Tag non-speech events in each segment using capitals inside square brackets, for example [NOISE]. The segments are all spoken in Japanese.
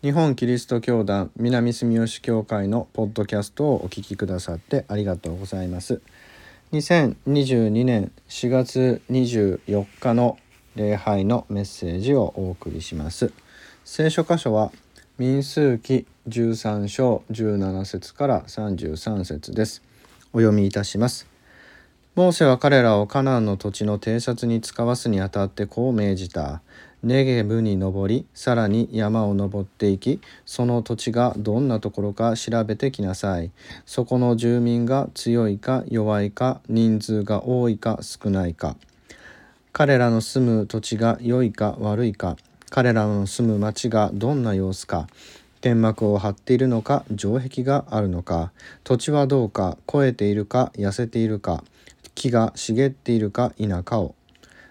日本キリスト教団南住吉教会のポッドキャストをお聞きくださってありがとうございます。2022年4月24日の礼拝のメッセージをお送りします。聖書箇所は民数記13章17節から33節です。お読みいたします。モーセは彼らをカナンの土地の偵察に使わすにあたってこう命じた。ネゲブに登りさらに山を登っていきその土地がどんなところか調べてきなさい。そこの住民が強いか弱いか人数が多いか少ないか。彼らの住む土地が良いか悪いか。彼らの住む町がどんな様子か。天幕を張っているのか城壁があるのか。土地はどうか肥えているか痩せているか。木が茂っているか否かを。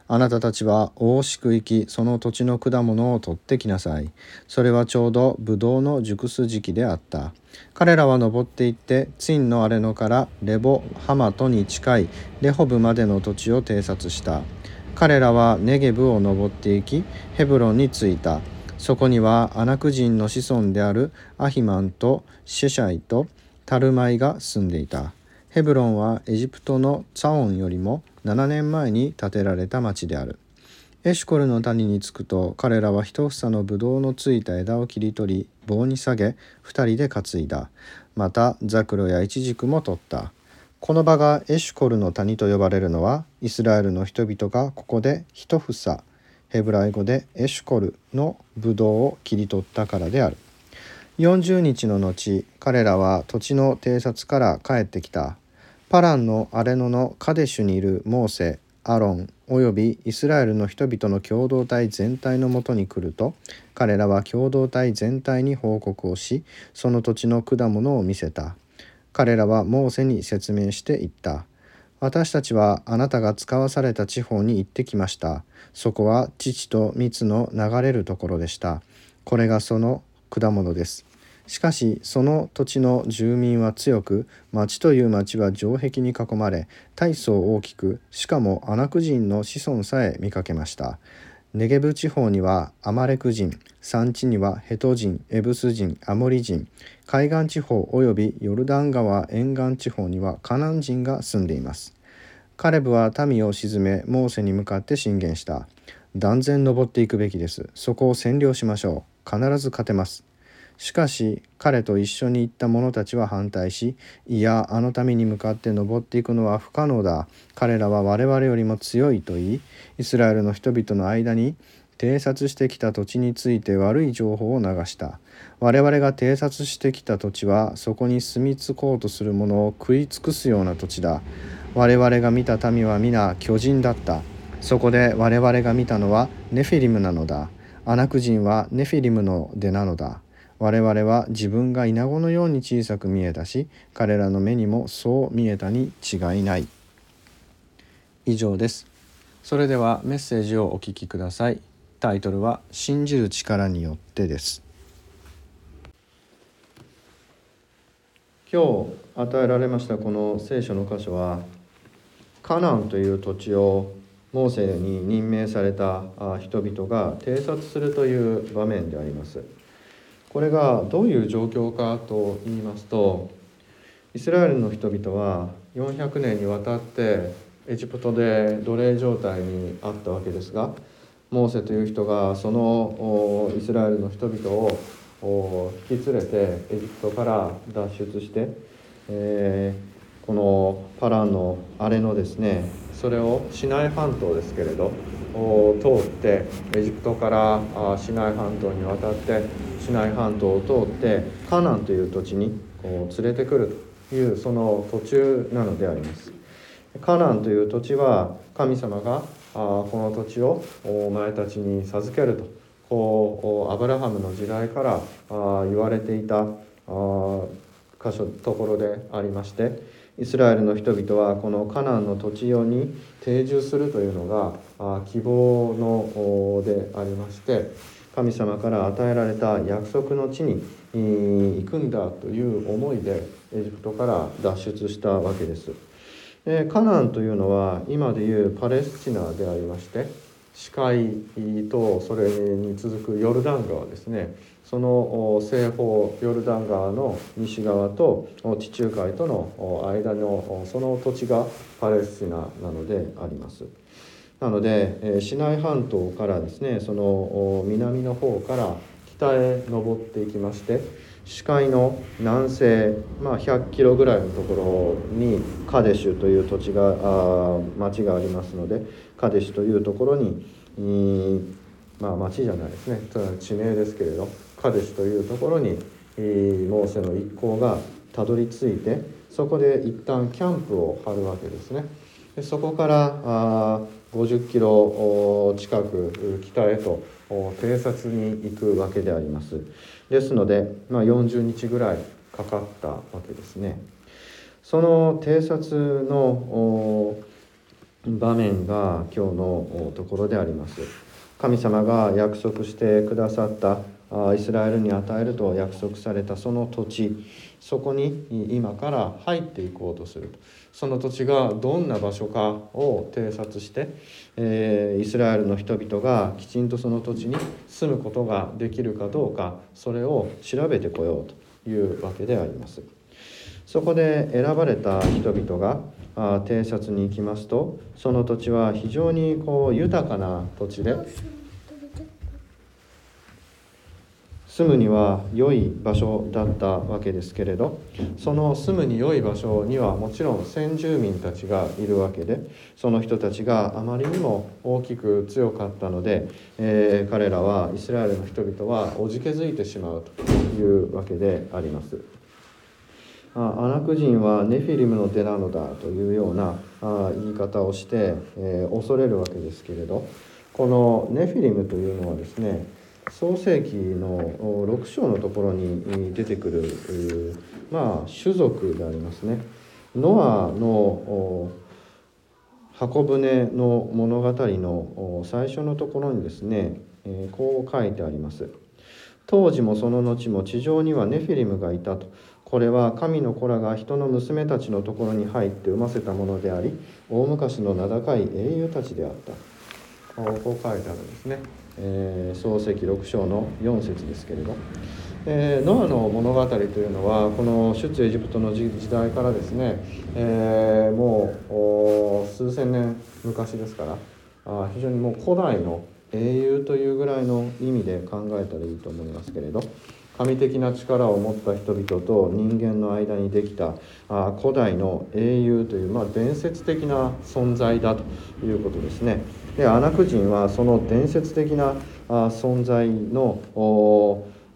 あなたたちは大しく行きその土地の果物を取ってきなさい。それはちょうどブドウの熟す時期であった。彼らは登っていってツインの荒れ野からレボハマトに近いレホブまでの土地を偵察した。彼らはネゲブを登っていきヘブロンに着いた。そこにはアナク人の子孫であるアヒマンとシェシャイとタルマイが住んでいた。ヘブロンはエジプトのツァオンよりも7年前に建てられた町である。エシュコルの谷に着くと彼らは一房のブドウのついた枝を切り取り棒に下げ2人で担いだ。またザクロやイチジクも取った。この場がエシュコルの谷と呼ばれるのはイスラエルの人々がここで一房ヘブライ語でエシュコルのブドウを切り取ったからである。40日の後彼らは土地の偵察から帰ってきた。パランのアレノのカデシュにいるモーセアロンおよびイスラエルの人々の共同体全体のもとに来ると彼らは共同体全体に報告をしその土地の果物を見せた。彼らはモーセに説明して言った。私たちはあなたが使わされた地方に行ってきました。そこは父と蜜の流れるところでした。これがその果物です。しかしその土地の住民は強く町という町は城壁に囲まれ大層大きくしかもアナク人の子孫さえ見かけました。ネゲブ地方にはアマレク人山地にはヘト人エブス人アモリ人海岸地方およびヨルダン川沿岸地方にはカナン人が住んでいます。カレブは民を鎮めモーセに向かって進言した。断然登っていくべきです。そこを占領しましょう。必ず勝てます。しかし彼と一緒に行った者たちは反対しいやあの民に向かって登っていくのは不可能だ。彼らは我々よりも強いと言いイスラエルの人々の間に偵察してきた土地について悪い情報を流した。我々が偵察してきた土地はそこに住み着こうとする者を食い尽くすような土地だ。我々が見た民は皆巨人だった。そこで我々が見たのはネフィリムなのだ。アナク人はネフィリムの出なのだ。我々は自分がイナゴのように小さく見えたし彼らの目にもそう見えたに違いない。以上です。それではメッセージをお聞きください。タイトルは信じる力によってです。今日与えられましたこの聖書の箇所はカナンという土地をモーセに任命された人々が偵察するという場面であります。これがどういう状況かと言いますとイスラエルの人々は400年にわたってエジプトで奴隷状態にあったわけですがモーセという人がそのイスラエルの人々を引き連れてエジプトから脱出して、えー、このパランのあれのですねそれをシナイ半島ですけれど通ってエジプトからシナイ半島に渡ってシナイ半島を通ってカナンという土地にこう連れてくるというその途中なのであります。カナンという土地は神様がこの土地をお前たちに授けるとこうアブラハムの時代から言われていた箇所ところでありましてイスラエルの人々はこのカナンの土地用に定住するというのが希望のでありまして神様から与えられた約束の地に行くんだという思いでエジプトから脱出したわけです。カナンというのは今でいうパレスチナでありまして視界とそれに続くヨルダン川ですねその西方ヨルダン川の西側と地中海との間のその土地がパレスチナなのであります。なのでシナイ半島からですねその南の方から北へ登っていきまして視界の南西、まあ、100キロぐらいのところにカデシュという土地があ町がありますのでカデシというところにまあ町じゃないですね。地名ですけれどカデシというところにモーセの一行がたどり着いてそこで一旦キャンプを張るわけですね。でそこからあ50キロ近く北へと偵察に行くわけであります。ですので、まあ、40日ぐらいかかったわけですね。その偵察の場面が今日のところであります。神様が約束してくださったイスラエルに与えると約束されたその土地そこに今から入っていこうとするその土地がどんな場所かを偵察して、えー、イスラエルの人々がきちんとその土地に住むことができるかどうかそれを調べてこようというわけであります。そこで選ばれた人々が偵察に行きますとその土地は非常にこう豊かな土地で住むには良い場所だったわけですけれどその住むに良い場所にはもちろん先住民たちがいるわけでその人たちがあまりにも大きく強かったので、えー、彼らはイスラエルの人々はおじけづいてしまうというわけであります。アナク人はネフィリムの出なのだというような言い方をして、え、恐れるわけですけれど。このネフィリムというのはですね創世記の6章のところに出てくる、まあ、種族でありますね。ノアの箱舟の物語の最初のところにですねこう書いてあります。当時もその後も地上にはネフィリムがいたと。これは神の子らが人の娘たちのところに入って産ませたものであり大昔の名高い英雄たちであった。こう書いてあるんですね。えー、創世記6章の4節ですけれど、えー、ノアの物語というのはこの出エジプトの時代からですね、えー、もう数千年昔ですからあ非常にもう古代の英雄というぐらいの意味で考えたらいいと思いますけれど。神的な力を持った人々と人間の間にできたあ古代の英雄という、まあ、伝説的な存在だということですね。でアナク人はその伝説的なあ存在の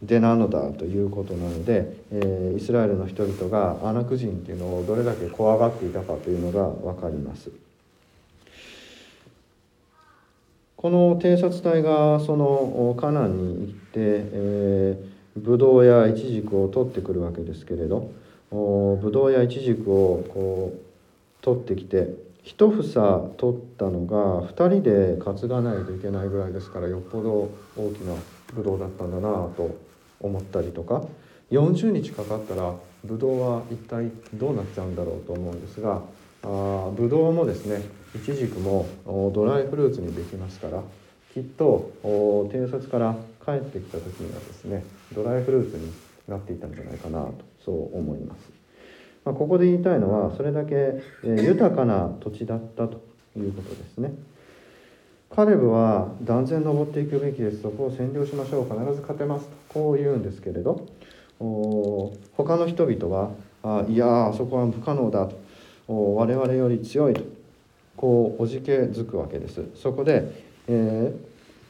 出なのだということなので、えー、イスラエルの人々がアナク人っていうのをどれだけ怖がっていたかというのが分かります。この偵察隊がそのカナンに行って、えーブドウやイチジクを取ってくるわけですけれどブドウやイチジクをこう取ってきて一房取ったのが2人で担がないといけないぐらいですからよっぽど大きなブドウだったんだなと思ったりとか40日かかったらブドウは一体どうなっちゃうんだろうと思うんですがあブドウもですねイチジクもドライフルーツにできますからきっと偵察から帰ってきた時にはですねドライフルーツになっていたんじゃないかなとそう思います。まあ、ここで言いたいのはそれだけ、え豊かな土地だったということですね。カレブは断然登っていくべきですそこを占領しましょう必ず勝てますとこう言うんですけれど他の人々はあいやあそこは不可能だと我々より強いとこうおじけづくわけですそこで、え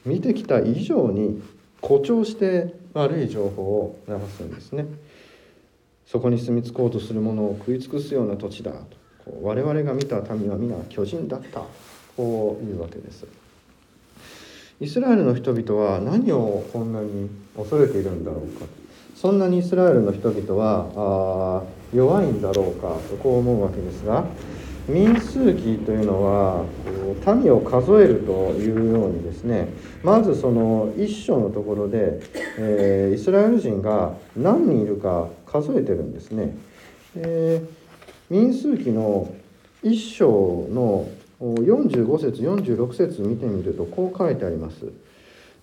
ー、見てきた以上に誇張して悪い情報を流すんですね。そこに住み着こうとする者を食い尽くすような土地だと。我々が見た民は皆巨人だった。こういうわけです。イスラエルの人々は何をこんなに恐れているんだろうかそんなにイスラエルの人々はあ弱いんだろうかとこう思うわけですが民数記というのは民を数えるというようにですねまずその一章のところで、えー、イスラエル人が何人いるか数えてるんですね。えー、民数記の一章の45節46節見てみるとこう書いてあります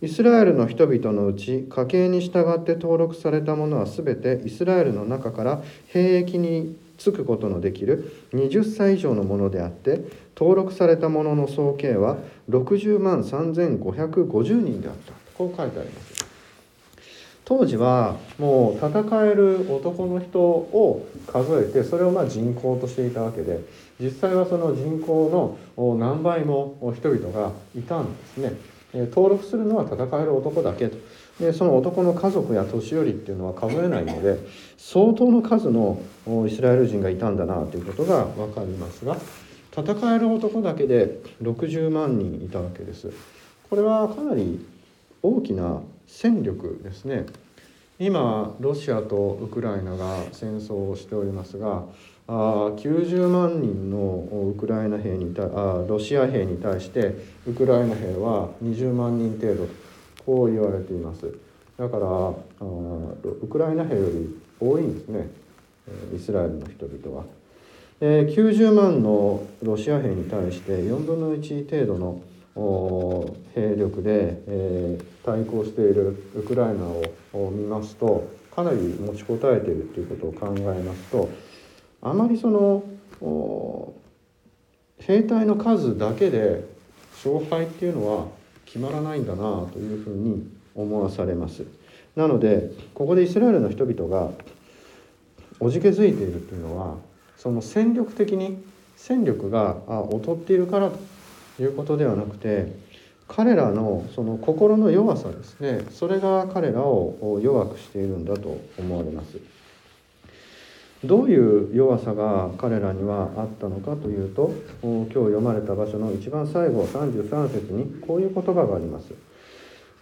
イスラエルの人々のうち家系に従って登録されたものは全てイスラエルの中から兵役に就くことのできる20歳以上のものであって登録されたものの総計は60万3550人であった。こう書いてあります。当時はもう戦える男の人を数えてそれをま人口としていたわけで実際はその人口の何倍も人々がいたんですね。登録するのは戦える男だけと。でその男の家族や年寄りっていうのは数えないので相当の数のイスラエル人がいたんだなということが分かりますが戦える男だけで60万人いたわけです。これはかなり大きな戦力ですね。今ロシアとウクライナが戦争をしておりますがあ90万人のウクライナ兵にあロシア兵に対してウクライナ兵は20万人程度こう言われていますだからウクライナ兵より多いんですねイスラエルの人々は。え90万のロシア兵に対して4分の1程度の兵力で、え対抗しているウクライナを見ますとかなり持ちこたえているということを考えますとあまりその兵隊の数だけで勝敗っていうのは決まらないんだなというふうに思わされます。なのでここでイスラエルの人々がおじけづいているというのはその戦力的に戦力が劣っているからということではなくて彼らのその心の弱さですねそれが彼らを弱くしているんだと思われます。どういう弱さが彼らにはあったのかというと今日読まれた場所の一番最後33節にこういう言葉があります。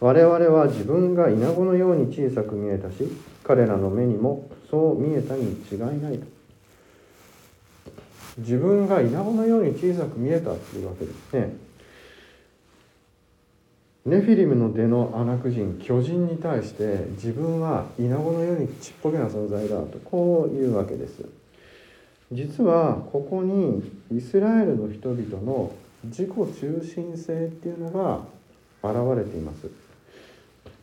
我々は自分がイナゴのように小さく見えたし彼らの目にもそう見えたに違いないと。自分が稲穂のように小さく見えたっていうわけですね。ネフィリムの出のアナク人巨人に対して自分は稲穂のようにちっぽけな存在だとこういうわけです。実はここにイスラエルの人々の自己中心性っていうのが現れています。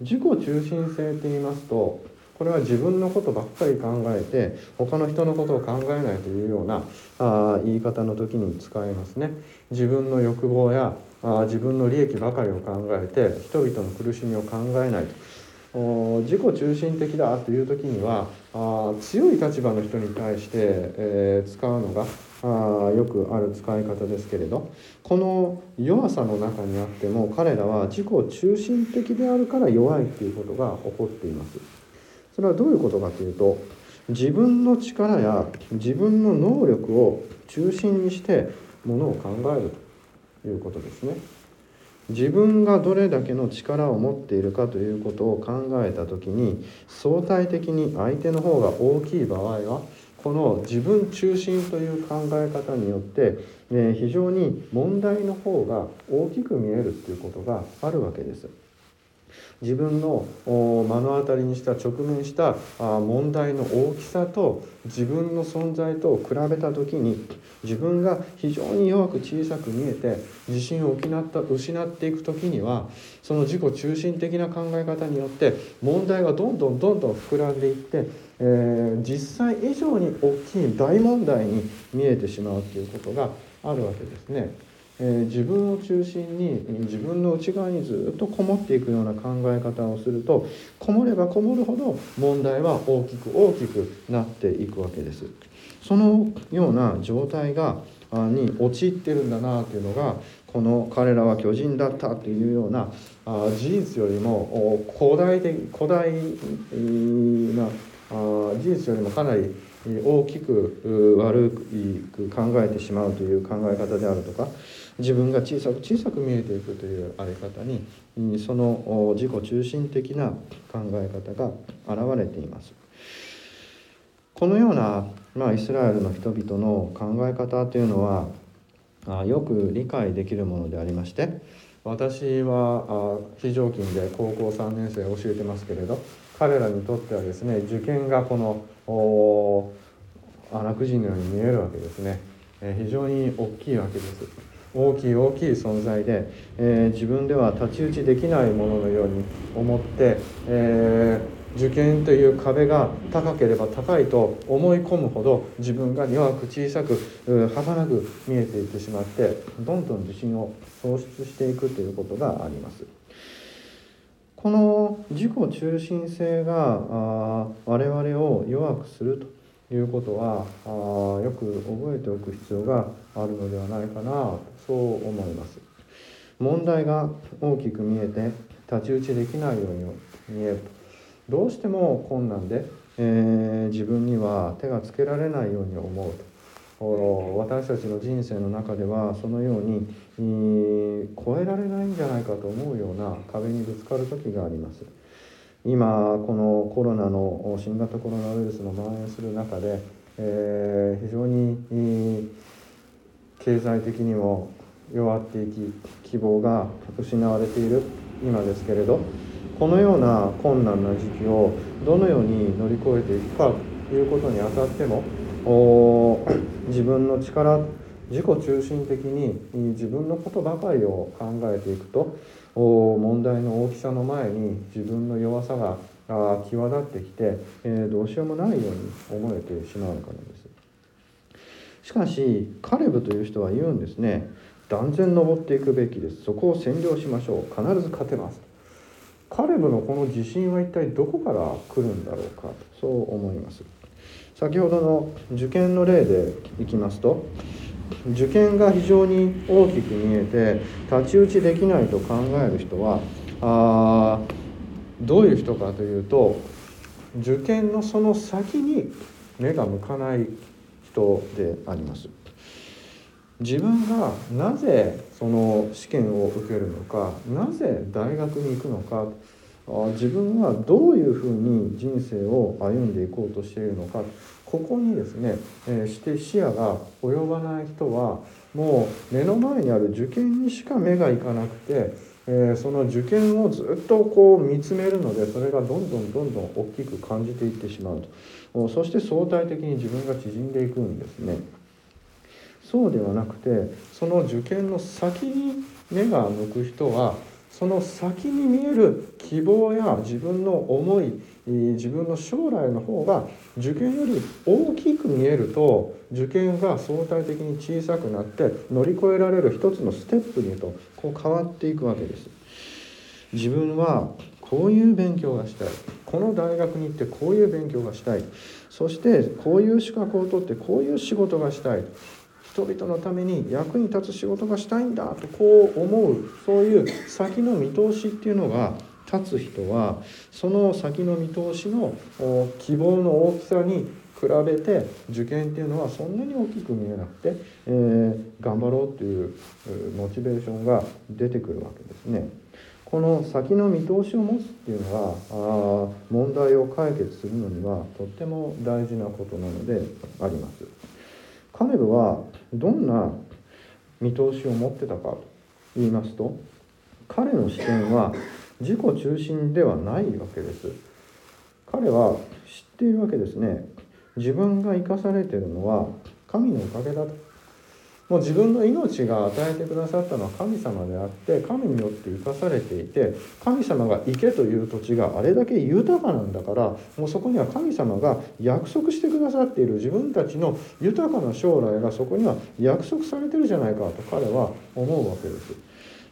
自己中心性って言いますとこれは自分のことばっかり考えて他の人のことを考えないというようなあ言い方の時に使いますね。自分の欲望やあ自分の利益ばかりを考えて人々の苦しみを考えないと。自己中心的だという時にはあ強い立場の人に対して、えー、使うのがあよくある使い方ですけれどこの弱さの中にあっても彼らは自己中心的であるから弱いということが起こっています。それはどういうことかというと自分の力や自分の能力を中心にしてものを考えるということですね。自分がどれだけの力を持っているかということを考えた時に相対的に相手の方が大きい場合はこの自分中心という考え方によって、ね、非常に問題の方が大きく見えるっていうことがあるわけです。自分の目の当たりにした直面した問題の大きさと自分の存在と比べた時に自分が非常に弱く小さく見えて自信を失った失っていく時にはその自己中心的な考え方によって問題がどんどんどんどん膨らんでいって、えー、実際以上に大きい大問題に見えてしまうということがあるわけですね。えー、自分を中心に自分の内側にずっとこもっていくような考え方をするとこもればこもるほど問題は大きく大きくなっていくわけです。そのような状態がに陥ってるんだなというのがこの彼らは巨人だったというような事実よりも古代的古代な事実よりもかなり大きく悪く考えてしまうという考え方であるとか自分が小さく小さく見えていくというあり方にその自己中心的な考え方が現れています。このような、まあ、イスラエルの人々の考え方というのはよく理解できるものでありまして私は非常勤で高校3年生を教えてますけれど彼らにとってはですね受験がこの穴くじのように見えるわけですね非常に大きいわけです大きい大きい存在で、えー、自分では太刀打ちできないもののように思って、えー、受験という壁が高ければ高いと思い込むほど自分が弱く小さく儚く見えていってしまってどんどん自信を喪失していくということがあります。この自己中心性があ我々を弱くするということはあよく覚えておく必要があるのではないかなそう思います。問題が大きく見えて太刀打ちできないように見える。とどうしても困難で、えー、自分には手がつけられないように思うと私たちの人生の中ではそのように超えられないんじゃないかと思うような壁にぶつかる時があります。今このコロナの新型コロナウイルスの蔓延する中で、えー、非常に経済的にも弱っていき希望が失われている今ですけれどこのような困難な時期をどのように乗り越えていくかということにあたっても [COUGHS] 自分の力自己中心的に自分のことばかりを考えていくと問題の大きさの前に自分の弱さが際立ってきて、えどうしようもないように思えてしまうからです。しかしカレブという人は言うんですね。断然登っていくべきです。そこを占領しましょう。必ず勝てます。カレブのこの自信は一体どこから来るんだろうか。そう思います。先ほどの受験の例でいきますと受験が非常に大きく見えて太刀打ちできないと考える人はあどういう人かというと受験のその先に目が向かない人であります。自分がなぜその試験を受けるのかなぜ大学に行くのか自分はどういうふうに人生を歩んでいこうとしているのかここにですね、えー、して視野が及ばない人はもう目の前にある受験にしか目がいかなくて、えー、その受験をずっとこう見つめるのでそれがどんどんどんどん大きく感じていってしまうとそして相対的に自分が縮んでいくんですね。そうではなくてその受験の先に目が向く人はその先に見える希望や自分の思い自分の将来の方が受験より大きく見えると受験が相対的に小さくなって乗り越えられる一つのステップにとこう変わっていくわけです。自分はこういう勉強がしたい。この大学に行ってこういう勉強がしたい。そしてこういう資格を取ってこういう仕事がしたい。人々のために役に立つ仕事がしたいんだとこう思うそういう先の見通しっていうのが立つ人はその先の見通しの希望の大きさに比べて受験っていうのはそんなに大きく見えなくて、えー、頑張ろうっていうモチベーションが出てくるわけですね。この先の見通しを持つっていうのはあ問題を解決するのにはとっても大事なことなのであります。彼ルはどんな見通しを持ってたかと言いますと彼の視点は自己中心ではないわけです。彼は知っているわけですね。自分が生かされているのは神のおかげだと。もう自分の命が与えてくださったのは神様であって神によって生かされていて神様が行けという土地があれだけ豊かなんだからもうそこには神様が約束してくださっている自分たちの豊かな将来がそこには約束されてるじゃないかと彼は思うわけです。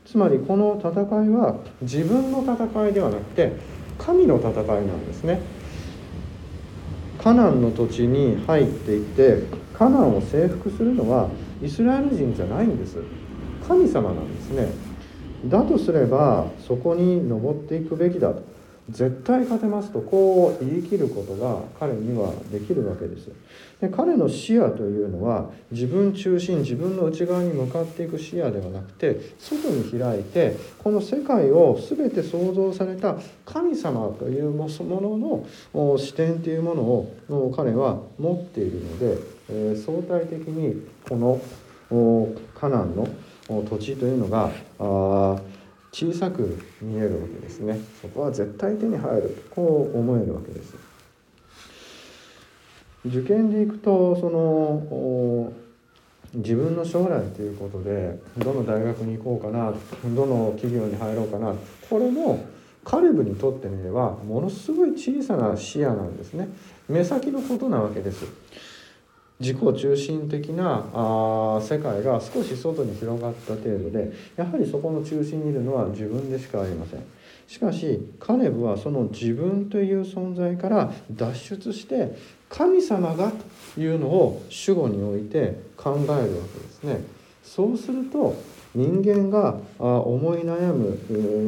つまりこの戦いは自分の戦いではなくて神の戦いなんですね。カナンの土地に入っていってカナンを征服するのはイスラエル人じゃないんです。神様なんですね。だとすればそこに登っていくべきだと。絶対勝てますとこう言い切ることが彼にはできるわけですで彼の視野というのは自分中心自分の内側に向かっていく視野ではなくて外に開いてこの世界を全て創造された神様というものの視点というものを彼は持っているので、え相対的にこのカナンの土地というのがあ小さく見えるわけですね。そこは絶対手に入るこう思えるわけです。受験でいくとその自分の将来ということでどの大学に行こうかなどの企業に入ろうかなこれもカレブにとってみればものすごい小さな視野なんですね。目先のことなわけです。自己中心的なあ世界が少し外に広がった程度でやはりそこの中心にいるのは自分でしかありません。しかしカレブはその自分という存在から脱出して神様がというのを主語において考えるわけですね。そうすると人間が思い悩む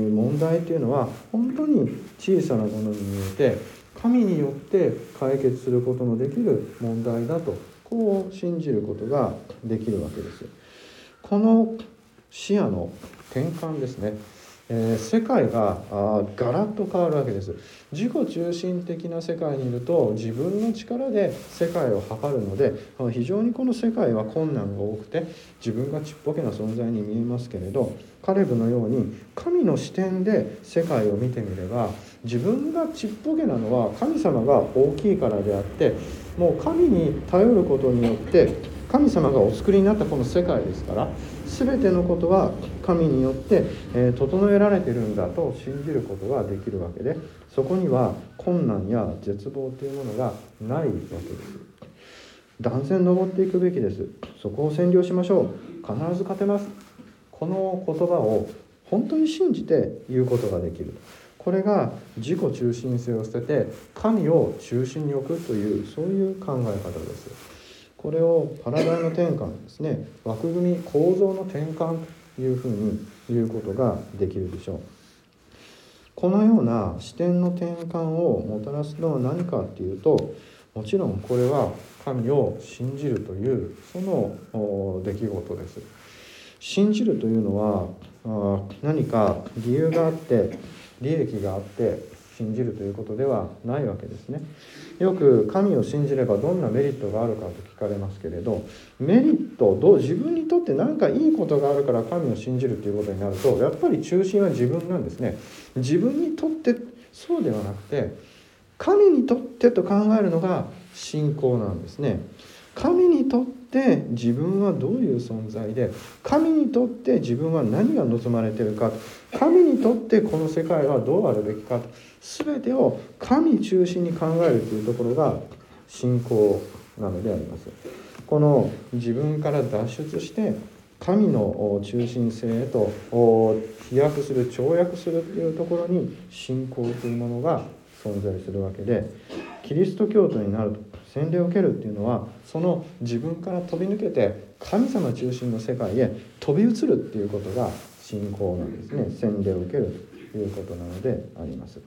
問題というのは本当に小さなものに見えて神によって解決することのできる問題だとこう信じることができるわけです。この視野の転換ですねえー、世界があガラッと変わるわけです自己中心的な世界にいると自分の力で世界を測るので非常にこの世界は困難が多くて自分がちっぽけな存在に見えますけれどカレブのように神の視点で世界を見てみれば自分がちっぽけなのは神様が大きいからであってもう神に頼ることによって神様がお作りになったこの世界ですから全てのことは神によって、え、整えられてるんだと信じることができるわけでそこには困難や絶望というものがないわけです。断然登っていくべきです。そこを占領しましょう。必ず勝てます。この言葉を本当に信じて言うことができる。これが自己中心性を捨てて神を中心に置くというそういう考え方です。これをパラダイム転換ですね。枠組み構造の転換というふうに言うことができるでしょう。このような視点の転換をもたらすのは何かっていうともちろんこれは神を信じるというその出来事です。信じるというのは何か理由があって利益があって信じるということではないわけですね。よく神を信じればどんなメリットがあるかと聞かれますけれどメリットどう自分にとって何かいいことがあるから神を信じるということになるとやっぱり中心は自分なんですね。自分にとってそうではなくて神にとってと考えるのが信仰なんですね。神にとって自分はどういう存在で神にとって自分は何が望まれているか神にとってこの世界はどうあるべきか全てを神中心に考えるというところが信仰なのであります。この自分から脱出して神の中心性へと飛躍する跳躍するというところに信仰というものが存在するわけでキリスト教徒になると洗礼を受けるっていうのはその自分から飛び抜けて神様中心の世界へ飛び移るっていうことが信仰なんですね。洗礼を受けるということなのであります。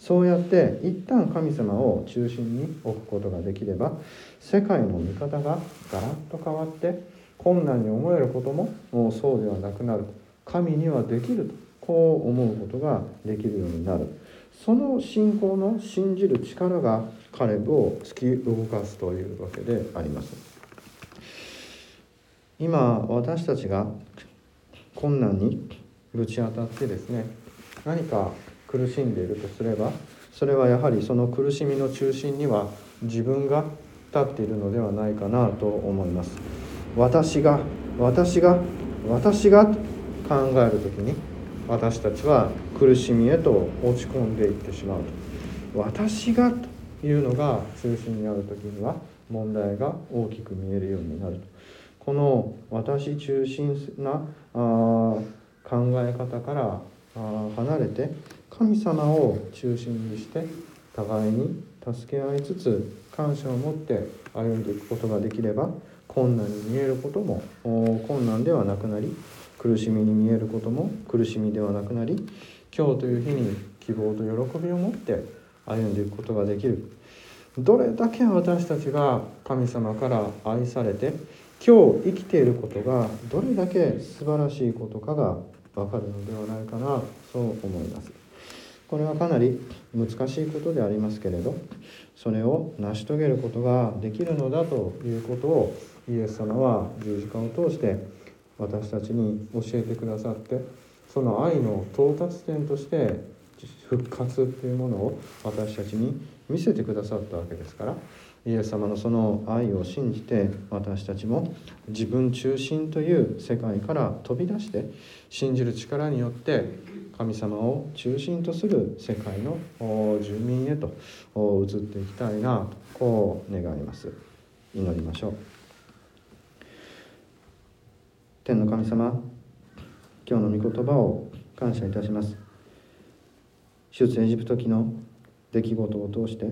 そうやって一旦神様を中心に置くことができれば世界の見方がガラッと変わって困難に思えることももうそうではなくなる。神にはできるとこう思うことができるようになる。その信仰の信じる力がカレブを突き動かすというわけであります。今私たちが困難にぶち当たってですね何か苦しんでいるとすればそれはやはりその苦しみの中心には自分が立っているのではないかなと思います。私が私が私が考える時に私たちは苦しみへと落ち込んでいってしまうと。私がと。いうのが中心にある時には問題が大きく見えるようになると。この私中心なあ考え方からあ離れて神様を中心にして互いに助け合いつつ感謝を持って歩んでいくことができれば困難に見えることも困難ではなくなり苦しみに見えることも苦しみではなくなり今日という日に希望と喜びを持って歩んでいくことができる。どれだけ私たちが神様から愛されて今日生きていることがどれだけ素晴らしいことかが分かるのではないかなそう思います。これはかなり難しいことでありますけれどそれを成し遂げることができるのだということをイエス様は十字架を通して私たちに教えてくださってその愛の到達点として復活っていうものを私たちに見せてくださったわけですからイエス様のその愛を信じて私たちも自分中心という世界から飛び出して信じる力によって神様を中心とする世界の住民へと移っていきたいなとこう願います。祈りましょう。天の神様今日の御言葉を感謝いたします。出エジプト記の出来事を通して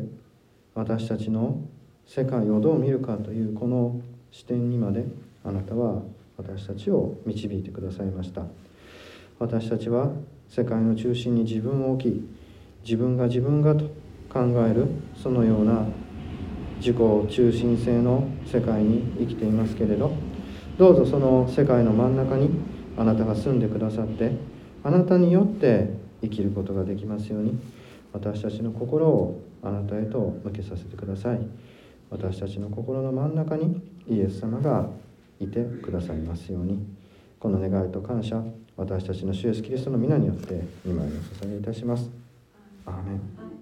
私たちの世界をどう見るかというこの視点にまであなたは私たちを導いてくださいました。私たちは世界の中心に自分を置き自分が自分がと考えるそのような自己中心性の世界に生きていますけれどどうぞその世界の真ん中にあなたが住んでくださってあなたによって生きることができますように私たちの心をあなたへと向けさせてください。私たちの心の真ん中にイエス様がいてくださいますようにこの願いと感謝私たちの主イエスキリストの皆によって今をお捧げいたします。アーメン